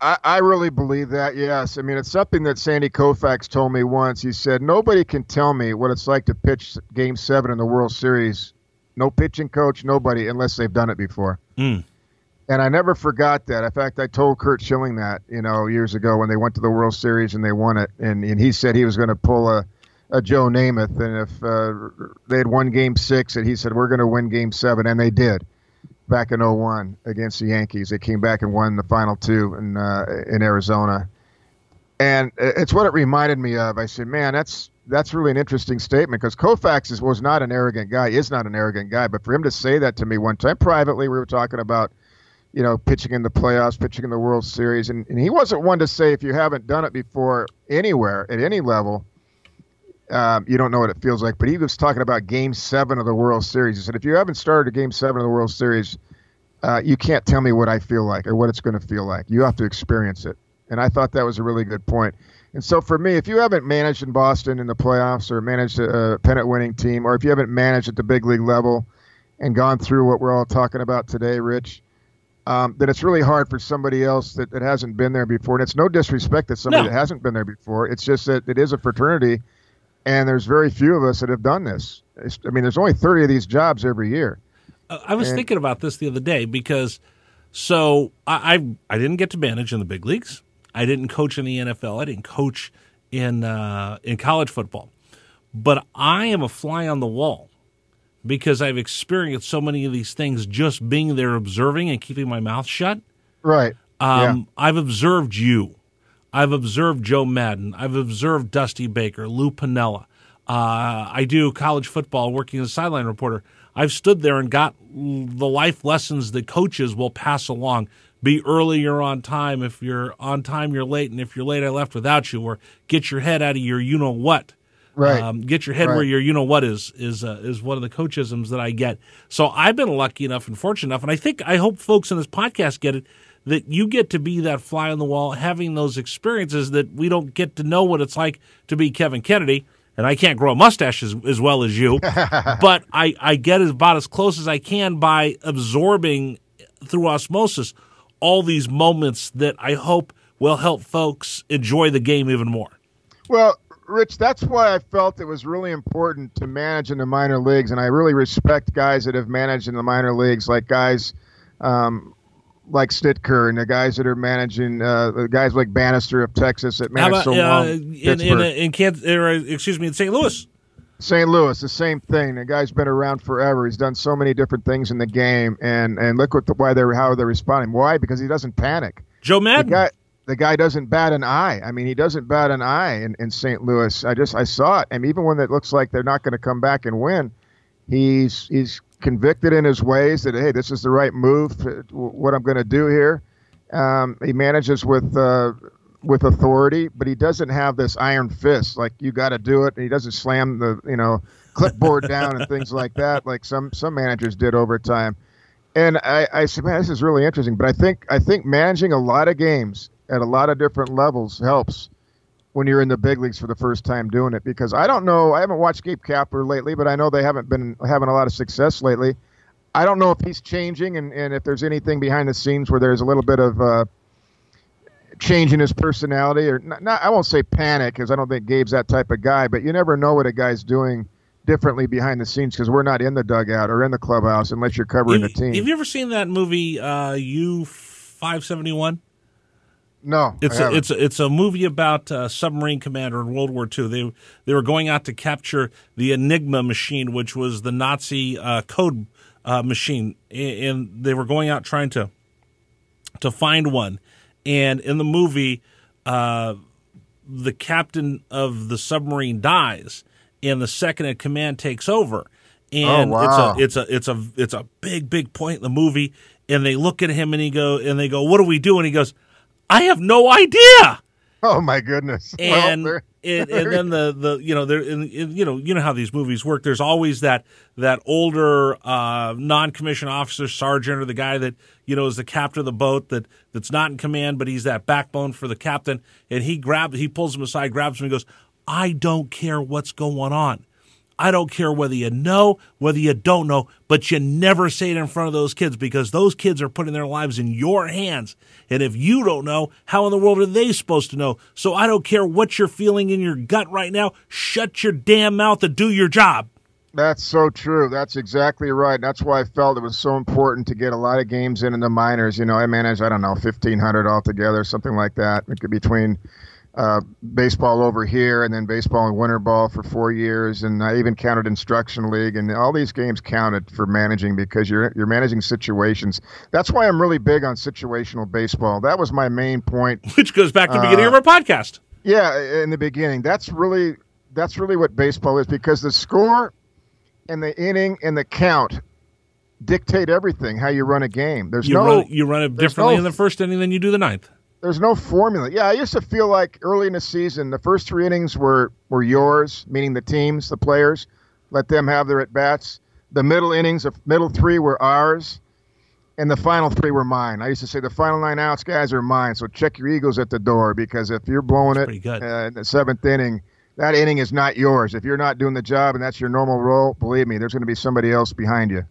I, I really believe that. Yes, I mean it's something that Sandy Koufax told me once. He said nobody can tell me what it's like to pitch Game Seven in the World Series. No pitching coach, nobody, unless they've done it before. Mm. And I never forgot that. In fact, I told Curt Schilling that you know years ago when they went to the World Series and they won it, and, and he said he was going to pull a, a Joe Namath, and if uh, they had won Game Six, and he said we're going to win Game Seven, and they did back in 01 against the Yankees. They came back and won the final two in uh, in Arizona, and it's what it reminded me of. I said, man, that's that's really an interesting statement because Koufax is, was not an arrogant guy. Is not an arrogant guy, but for him to say that to me one time privately, we were talking about you know, pitching in the playoffs, pitching in the World Series. And, and he wasn't one to say, if you haven't done it before anywhere at any level, um, you don't know what it feels like. But he was talking about game seven of the World Series. He said, if you haven't started a game seven of the World Series, uh, you can't tell me what I feel like or what it's going to feel like. You have to experience it. And I thought that was a really good point. And so for me, if you haven't managed in Boston in the playoffs or managed a, a pennant winning team, or if you haven't managed at the big league level and gone through what we're all talking about today, Rich, um, then it's really hard for somebody else that, that hasn't been there before. And it's no disrespect to somebody No. that hasn't been there before. It's just that it is a fraternity, and there's very few of us that have done this. It's, I mean, there's only 30 of these jobs every year. Uh, I was And- thinking about this the other day because so I, I I didn't get to manage in the big leagues. I didn't coach in the NFL. I didn't coach in uh, in college football. But I am a fly on the wall because I've experienced so many of these things just being there observing and keeping my mouth shut. Right. Um, I've observed you. I've observed Joe Maddon. I've observed Dusty Baker, Lou Piniella. Uh, I do college football working as a sideline reporter. I've stood there and got the life lessons that coaches will pass along. Be early, you're on time. If you're on time, you're late. And if you're late, I left without you. Or get your head out of your you know what. Right. Um, get your head Right. where your you know what is is uh, is one of the coachisms that I get. So I've been lucky enough and fortunate enough, and I think I hope folks in this podcast get it that you get to be that fly on the wall, having those experiences that we don't get to know what it's like to be Kevin Kennedy. And I can't grow a mustache as, as well as you, but I, I get about as close as I can by absorbing through osmosis all these moments that I hope will help folks enjoy the game even more. Well, Rich, that's why I felt it was really important to manage in the minor leagues, and I really respect guys that have managed in the minor leagues, like guys um, like Stitker and the guys that are managing, uh, the guys like Banister of Texas that How managed about so uh, long. in in, uh, in Kansas, or, uh, excuse me in St. Louis? St. Louis, the same thing. The guy's been around forever. He's done so many different things in the game, and and look what the, why they're how they're responding. Why? Because he doesn't panic. Joe Maddon. The guy, the guy doesn't bat an eye. I mean, he doesn't bat an eye in, in St. Louis. I just I saw it, I and even when it looks like they're not going to come back and win, he's he's convicted in his ways that hey, this is the right move. What I'm going to do here. Um, he manages with uh, with authority, but he doesn't have this iron fist like you got to do it. He doesn't slam the you know clipboard down and things like that like some some managers did over time. And I, I said, man, this is really interesting. But I think I think managing a lot of games at a lot of different levels helps when you're in the big leagues for the first time doing it. Because I don't know, I haven't watched Gabe Kapler lately, but I know they haven't been having a lot of success lately. I don't know if he's changing and, and if there's anything behind the scenes where there's a little bit of uh, change in his personality, or not, not I won't say panic because I don't think Gabe's that type of guy, but you never know what a guy's doing differently behind the scenes because we're not in the dugout or in the clubhouse unless you're covering have, the team. Have you ever seen that movie uh, U five seventy one? No, it's a, it's a, it's a movie about a submarine commander in World War II. They they were going out to capture the Enigma machine, which was the Nazi uh, code uh, machine, and they were going out trying to to find one. And in the movie, uh, the captain of the submarine dies, and the second in command takes over. And oh, wow. it's a it's a it's a it's a big big point in the movie. And they look at him and he go and they go, "What do we do?" And he goes, "I have no idea." Oh my goodness! And well, and, and, then the the you know there and, you know you know how these movies work. There's always that that older uh, non commissioned officer sergeant or the guy that you know is the captain of the boat that that's not in command, but he's that backbone for the captain. And he grabs he pulls him aside, grabs him, and goes, "I don't care what's going on." I don't care whether you know, whether you don't know, but you never say it in front of those kids because those kids are putting their lives in your hands. And if you don't know, how in the world are they supposed to know? So I don't care what you're feeling in your gut right now. Shut your damn mouth and do your job. That's so true. That's exactly right. That's why I felt it was so important to get a lot of games in in the minors. You know, I managed, I don't know, 1,500 altogether, something like that, between uh, baseball over here and then baseball and winter ball for four years. And I even counted instruction league and all these games counted for managing because you're, you're managing situations. That's why I'm really big on situational baseball. That was my main point. Which goes back to the beginning uh, of our podcast. Yeah, in the beginning. That's really, that's really what baseball is because the score and the inning and the count dictate everything how you run a game. There's you no run, you run it differently no, in the first inning than you do the ninth there's no formula. Yeah, I used to feel like early in the season, the first three innings were were yours, meaning the teams, the players, let them have their at bats. The middle innings, the middle three were ours, and the final three were mine. I used to say the final nine outs, guys, are mine. So check your egos at the door because if you're blowing it uh, in the seventh inning, that inning is not yours. If you're not doing the job and that's your normal role, believe me, there's going to be somebody else behind you.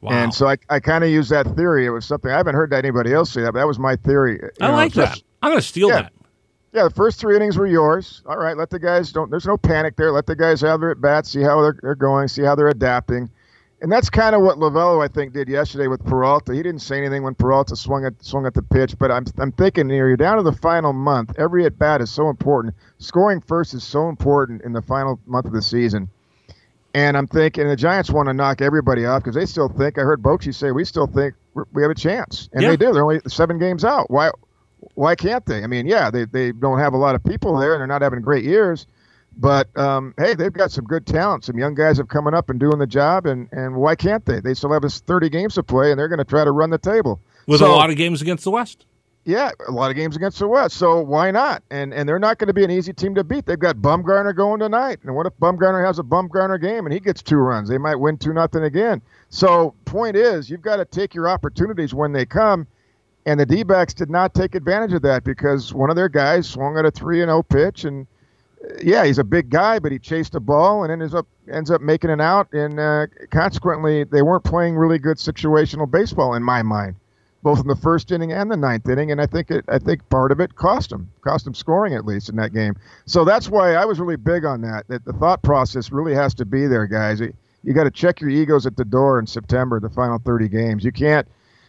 Wow. And so I, I kind of use that theory. It was something I haven't heard anybody else say that, but that was my theory. You I know, like just, that. I'm going to steal yeah, that. Yeah, the first three innings were yours. All right, let the guys don't. There's no panic there. Let the guys have their at bats, see how they're, they're going, see how they're adapting, and that's kind of what Lovullo I think did yesterday with Peralta. He didn't say anything when Peralta swung at swung at the pitch, but I'm I'm thinking here you're down to the final month. Every at bat is so important. Scoring first is so important in the final month of the season. And I'm thinking the Giants want to knock everybody off because they still think. I heard Bochy say we still think we have a chance, and yeah. they do. They're only seven games out. Why? Why can't they? I mean, yeah, they they don't have a lot of people there, and they're not having great years. But um, hey, they've got some good talent. Some young guys have coming up and doing the job, and, and why can't they? They still have us 30 games to play, and they're going to try to run the table with so, a lot of games against the West. Yeah, a lot of games against the West. So why not? And and they're not going to be an easy team to beat. They've got Bumgarner going tonight. And what if Bumgarner has a Bumgarner game and he gets two runs? They might win two nothing again. So point is, you've got to take your opportunities when they come. And the D-backs did not take advantage of that because one of their guys swung at a three and zero oh pitch, and uh, yeah, he's a big guy, but he chased a ball and ends up ends up making it out. And uh, consequently, they weren't playing really good situational baseball in my mind both in the first inning and the ninth inning, and I think it, I think part of it cost them, cost them scoring at least in that game. So that's why I was really big on that. That the thought process really has to be there, guys. You got to check your egos at the door in September, the final 30 games. You can't.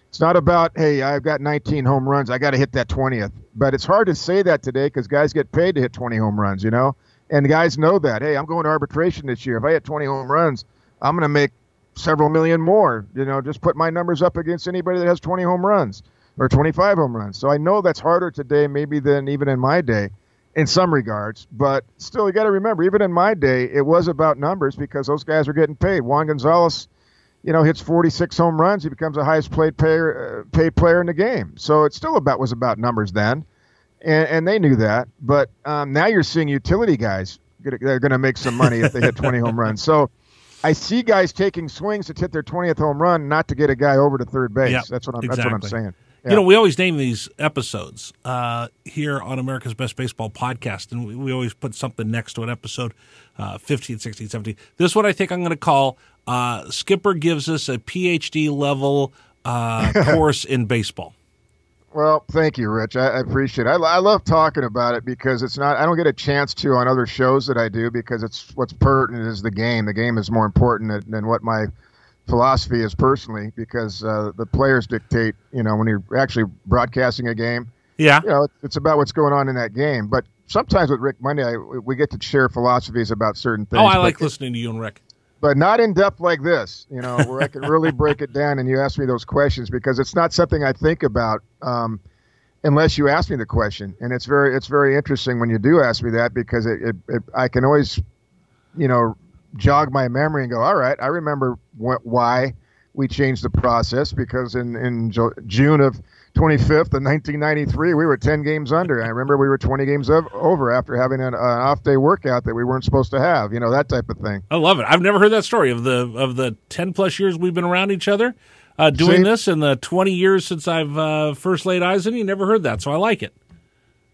It's not about hey, I've got 19 home runs, I got to hit that 20th. But it's hard to say that today because guys get paid to hit 20 home runs, you know. And guys know that. Hey, I'm going to arbitration this year. If I hit 20 home runs, I'm going to make several million more. You know, just put my numbers up against anybody that has 20 home runs or 25 home runs. So I know that's harder today, maybe than even in my day, in some regards. But still, you got to remember, even in my day, it was about numbers because those guys were getting paid. Juan Gonzalez, you know, hits 46 home runs, he becomes the highest paid player, uh, paid player in the game. So it still about was about numbers then, and, and they knew that. But um, now you're seeing utility guys they're going to make some money if they hit 20 home runs. So I see guys taking swings to hit their 20th home run, not to get a guy over to third base. Yep, that's what I'm. exactly. That's what I'm saying. Yeah. You know, we always name these episodes uh, here on America's Best Baseball podcast, and we, we always put something next to an episode uh, 15, 16, 17. This one I think I'm going to call uh, Skipper Gives Us a PhD level uh, course in baseball. Well, thank you, Rich. I, I appreciate it. I, I, love talking about it because it's not, I don't get a chance to on other shows that I do because it's what's pertinent is the game. The game is more important than, than what my philosophy is personally because uh, the players dictate, you know, when you're actually broadcasting a game. Yeah. You know, it's about what's going on in that game. But sometimes with Rick Monday, I, we get to share philosophies about certain things. Oh, I like listening to you and Rick. But not in depth like this, you know, where I can really break it down and you ask me those questions because it's not something I think about um, unless you ask me the question. And it's very it's very interesting when you do ask me that because it, it, it I can always, you know, jog my memory and go, all right, I remember wh- why we changed the process because in in June of 25th of 1993, we were 10 games under. I remember we were 20 games of, over after having an, an, off day workout that we weren't supposed to have. You know that type of thing. I love it. I've never heard that story of the of the 10 plus years we've been around each other. Uh, doing Same. this in the 20 years since I've uh, first laid eyes on you, never heard that, so I like it.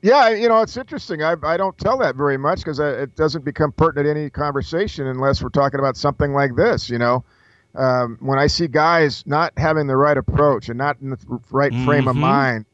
Yeah, you know, it's interesting. I, I don't tell that very much because it doesn't become pertinent to any conversation unless we're talking about something like this, you know um, when I see guys not having the right approach and not in the right mm-hmm. frame of mind,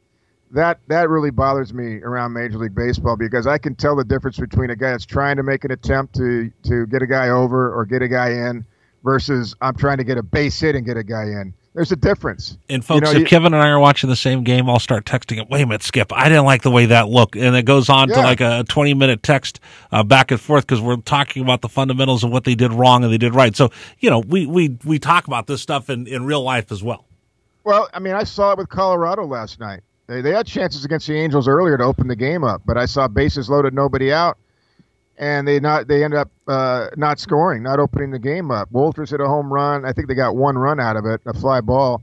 that that really bothers me around Major League Baseball because I can tell the difference between a guy that's trying to make an attempt to to get a guy over or get a guy in versus I'm trying to get a base hit and get a guy in. There's a difference. And folks, you know, if you, Kevin and I are watching the same game, I'll start texting him. Wait a minute, Skip. I didn't like the way that looked, and it goes on yeah. to like a 20 minute text uh, back and forth because we're talking about the fundamentals of what they did wrong and they did right. So you know, we we we talk about this stuff in in real life as well. Well, I mean, I saw it with Colorado last night. They they had chances against the Angels earlier to open the game up, but I saw bases loaded, nobody out and they not they end up uh, not scoring, not opening the game up. Wolters hit a home run. I think they got one run out of it, a fly ball.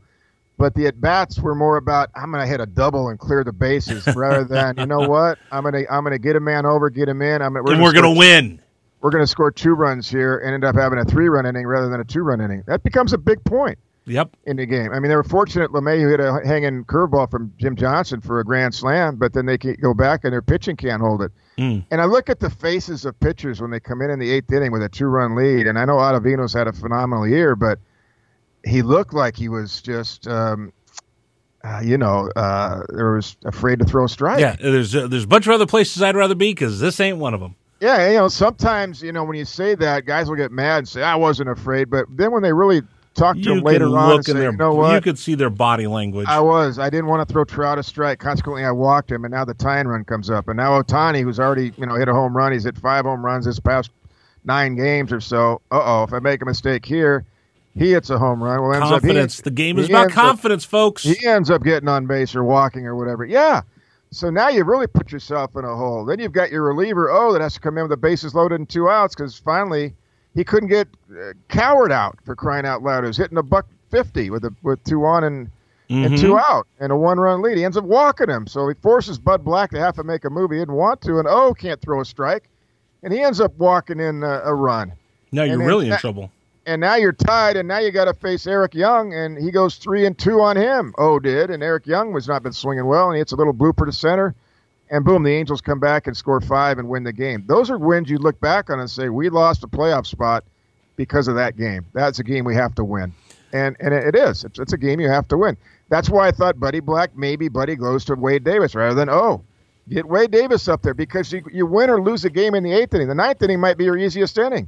But the at bats were more about I'm going to hit a double and clear the bases rather than you know what I'm going to I'm going to get a man over, get him in. I'm we're and we're going to win. We're going to score two runs here and end up having a three run inning rather than a two run inning. That becomes a big point. Yep. In the game, I mean, they were fortunate. LeMahieu hit a hanging curveball from Jim Johnson for a grand slam, but then they go back and their pitching can't hold it. Mm. And I look at the faces of pitchers when they come in in the eighth inning with a two-run lead, and I know Ottavino's had a phenomenal year, but he looked like he was just, um, uh, you know, uh, there was afraid to throw a strike. Yeah, there's uh, there's a bunch of other places I'd rather be because this ain't one of them. Yeah, you know, sometimes you know when you say that, guys will get mad and say I wasn't afraid, but then when they really talk to you them later on and say, their, you know what? You could see their body language. I was. I didn't want to throw Trout a strike. Consequently, I walked him, and now the tying run comes up. And now Ohtani, who's already you know hit a home run, he's hit five home runs this past nine games or so. Uh oh, if I make a mistake here, he hits a home run. Well, ends confidence. Up, he, the game is about confidence, up, folks. He ends up getting on base or walking or whatever. Yeah. So now you really put yourself in a hole. Then you've got your reliever, oh, that has to come in with the bases loaded and two outs because finally he couldn't get uh, Cowart out for crying out loud. He was hitting a buck 50 with a, with two on and mm-hmm. and two out and a one run lead. He ends up walking him, so he forces Bud Black to have to make a move he didn't want to, and oh, can't throw a strike, and he ends up walking in a, a run. Now you're really in trouble. And now you're tied, and now you got to face Eric Young, and he goes three and two on him. Oh, did and Eric Young was not been swinging well, and he hits a little blooper to center, and boom, the Angels come back and score five and win the game. Those are wins you look back on and say we lost a playoff spot because of that game. That's a game we have to win and and it is. It's, it's a game you have to win. That's why I thought Buddy Black maybe Buddy goes to Wade Davis rather than oh, get Wade Davis up there because you you win or lose a game in the eighth inning. The ninth inning might be your easiest inning.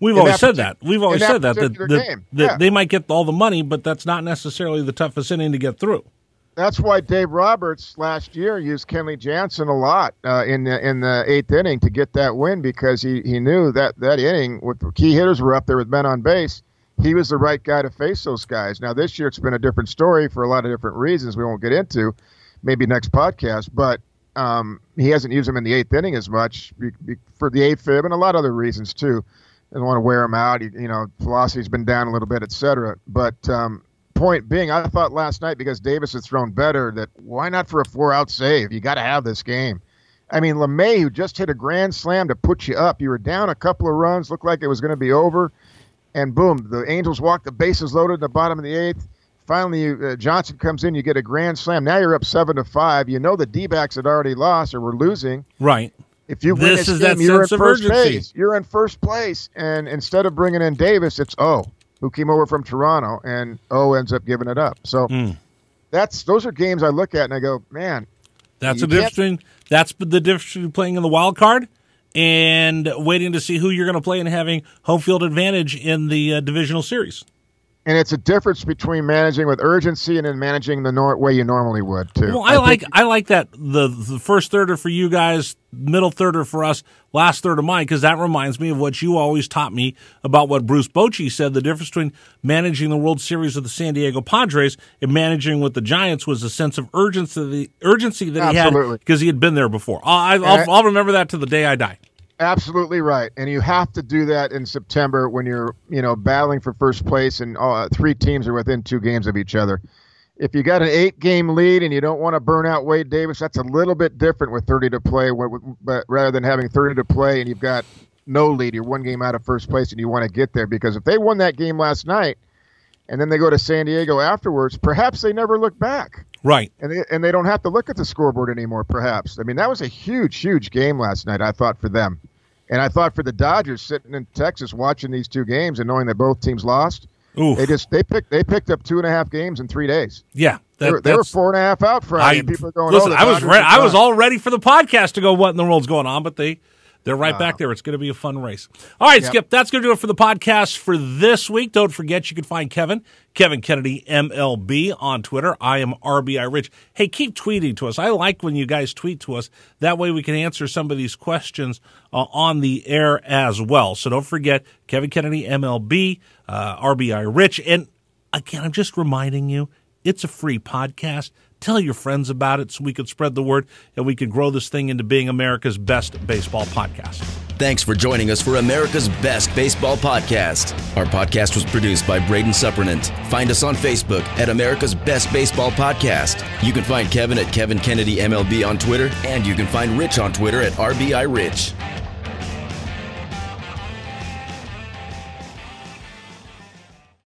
We've always said that. We've always said that that, that, that yeah. they might get all the money, but that's not necessarily the toughest inning to get through. That's why Dave Roberts last year used Kenley Jansen a lot uh, in the in the eighth inning to get that win because he, he knew that that inning with key hitters were up there with men on base. He was the right guy to face those guys. Now this year it's been a different story for a lot of different reasons we won't get into, maybe next podcast. But um, he hasn't used him in the eighth inning as much for the A-fib and a lot of other reasons too. Doesn't want to wear him out. He, you know, velocity's been down a little bit, etc. But um, point being, I thought last night because Davis had thrown better that why not for a four out save? You got to have this game. I mean, LeMay, who just hit a grand slam to put you up, you were down a couple of runs, looked like it was going to be over, and boom, the Angels walk the bases loaded in the bottom of the eighth. Finally, uh, Johnson comes in, you get a grand slam. Now you're up seven to five. You know the D backs had already lost or were losing. Right. If you win This this is game, that you're in first urgency. place. You're in first place, and instead of bringing in Davis, it's O who came over from Toronto, and O ends up giving it up. So Hmm. that's those are games I look at and I go, man, That's the difference between that's the difference between playing in the wild card and waiting to see who you're going to play and having home field advantage in the uh, divisional series. And it's a difference between managing with urgency and then managing the nor- way you normally would too. Well, I, like think- I like that the the first thirder for you guys, middle thirder for us, last third of mine because that reminds me of what you always taught me about what Bruce Bochy said. The difference between managing the World Series of the San Diego Padres and managing with the Giants was a sense of urgency, the urgency that he had because he had been there before. I, I'll, I- I'll remember that to the day I die. Absolutely right, and you have to do that in September when you're, you know, battling for first place, and uh, three teams are within two games of each other. If you got an eight-game lead and you don't want to burn out Wade Davis, that's a little bit different with 30 to play. But rather than having 30 to play and you've got no lead, you're one game out of first place, and you want to get there because if they won that game last night, and then they go to San Diego afterwards, perhaps they never look back Right. and they, and they don't have to look at the scoreboard anymore. Perhaps I mean that was a huge, huge game last night. I thought for them, and I thought for the Dodgers sitting in Texas watching these two games and knowing that both teams lost. Oof. They just they picked they picked up two and a half games in three days. Yeah. They were, they were four and a half out Friday. I, and people are going. listen, oh, I was re- I was all ready for the podcast to go. What in the world's going on? But they they're right back there. It's going to be a fun race. All right, Yep. Skip. That's going to do it for the podcast for this week. Don't forget you can find Kevin Kevin Kennedy MLB on Twitter. I am RBI Rich. Hey, keep tweeting to us. I like when you guys tweet to us. That way we can answer some of these questions uh, on the air as well. So don't forget Kevin Kennedy MLB uh, RBI Rich and again, I'm just reminding you, it's a free podcast. Tell your friends about it so we can spread the word and we can grow this thing into being America's best baseball podcast. Thanks for joining us for America's Best Baseball Podcast. Our podcast was produced by Braden Suppernant. Find us on Facebook at America's Best Baseball Podcast. You can find Kevin at Kevin Kennedy MLB on Twitter, and you can find Rich on Twitter at RBI Rich.